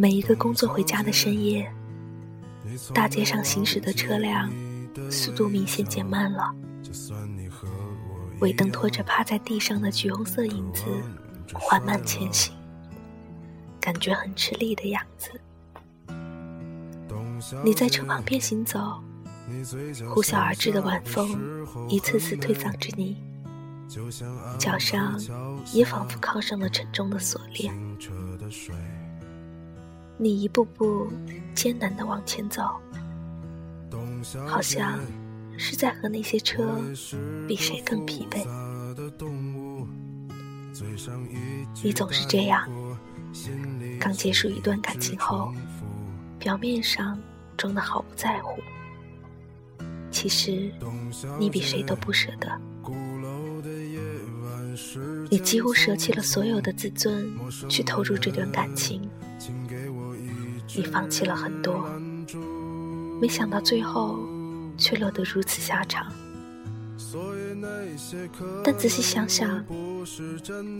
每一个工作回家的深夜，大街上行驶的车辆速度明显减慢了，尾灯拖着趴在地上的橘红色影子缓慢前行，感觉很吃力的样子。你在车旁边行走，呼啸而至的晚风一次次推搡着你，脚上也仿佛铐上了沉重的锁链。你一步步艰难的往前走，好像是在和那些车比谁更疲惫。你总是这样，刚结束一段感情后，表面上装的毫不在乎，其实你比谁都不舍得。你几乎舍弃了所有的自尊，去投入这段感情。你放弃了很多，没想到最后却落得如此下场。但仔细想想，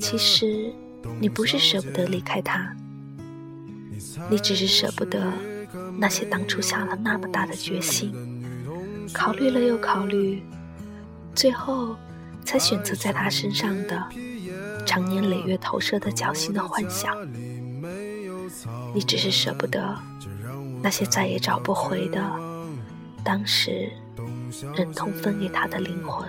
其实你不是舍不得离开他，你只是舍不得那些当初下了那么大的决心，考虑了又考虑，最后才选择在他身上的长年累月投射的侥幸的幻想。你只是舍不得那些再也找不回的，当时忍痛分给他的灵魂。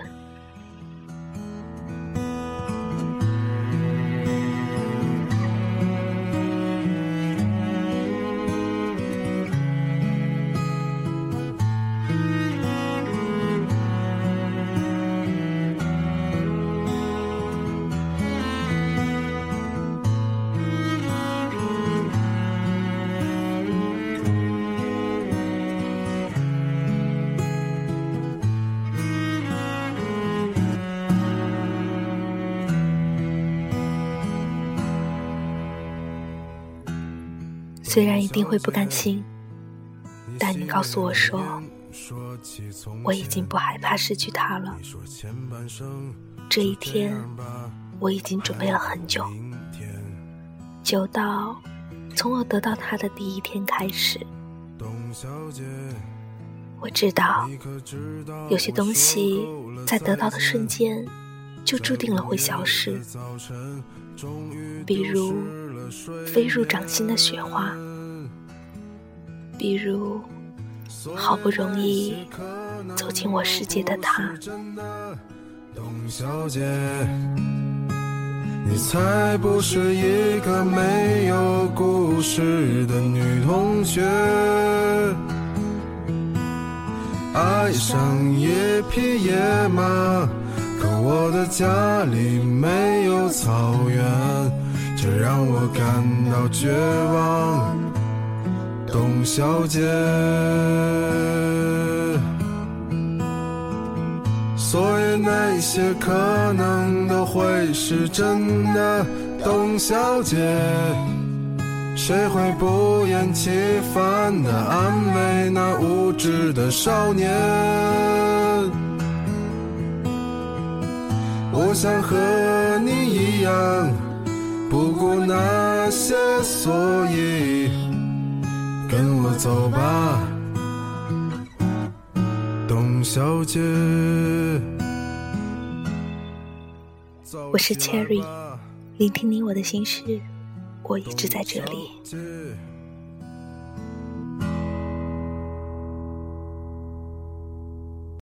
虽然一定会不甘心，但你告诉我说，我已经不害怕失去他了。这一天，我已经准备了很久，久到从我得到他的第一天开始。我知道，有些东西在得到的瞬间，就注定了会消失，比如。飞入掌心的雪花，比如好不容易走进我世界的他。董小姐，你才不是一个没有故事的女同学。爱上一匹野马，我的家里没有草原。这让我感到绝望，董小姐。所以那些可能都会是真的，董小姐。谁会不厌其烦地安慰那无知的少年？我想和你一样。不顾那些所以，跟我走吧，董小姐。我是 Cherry，聆听你我的心事，我一直在这里。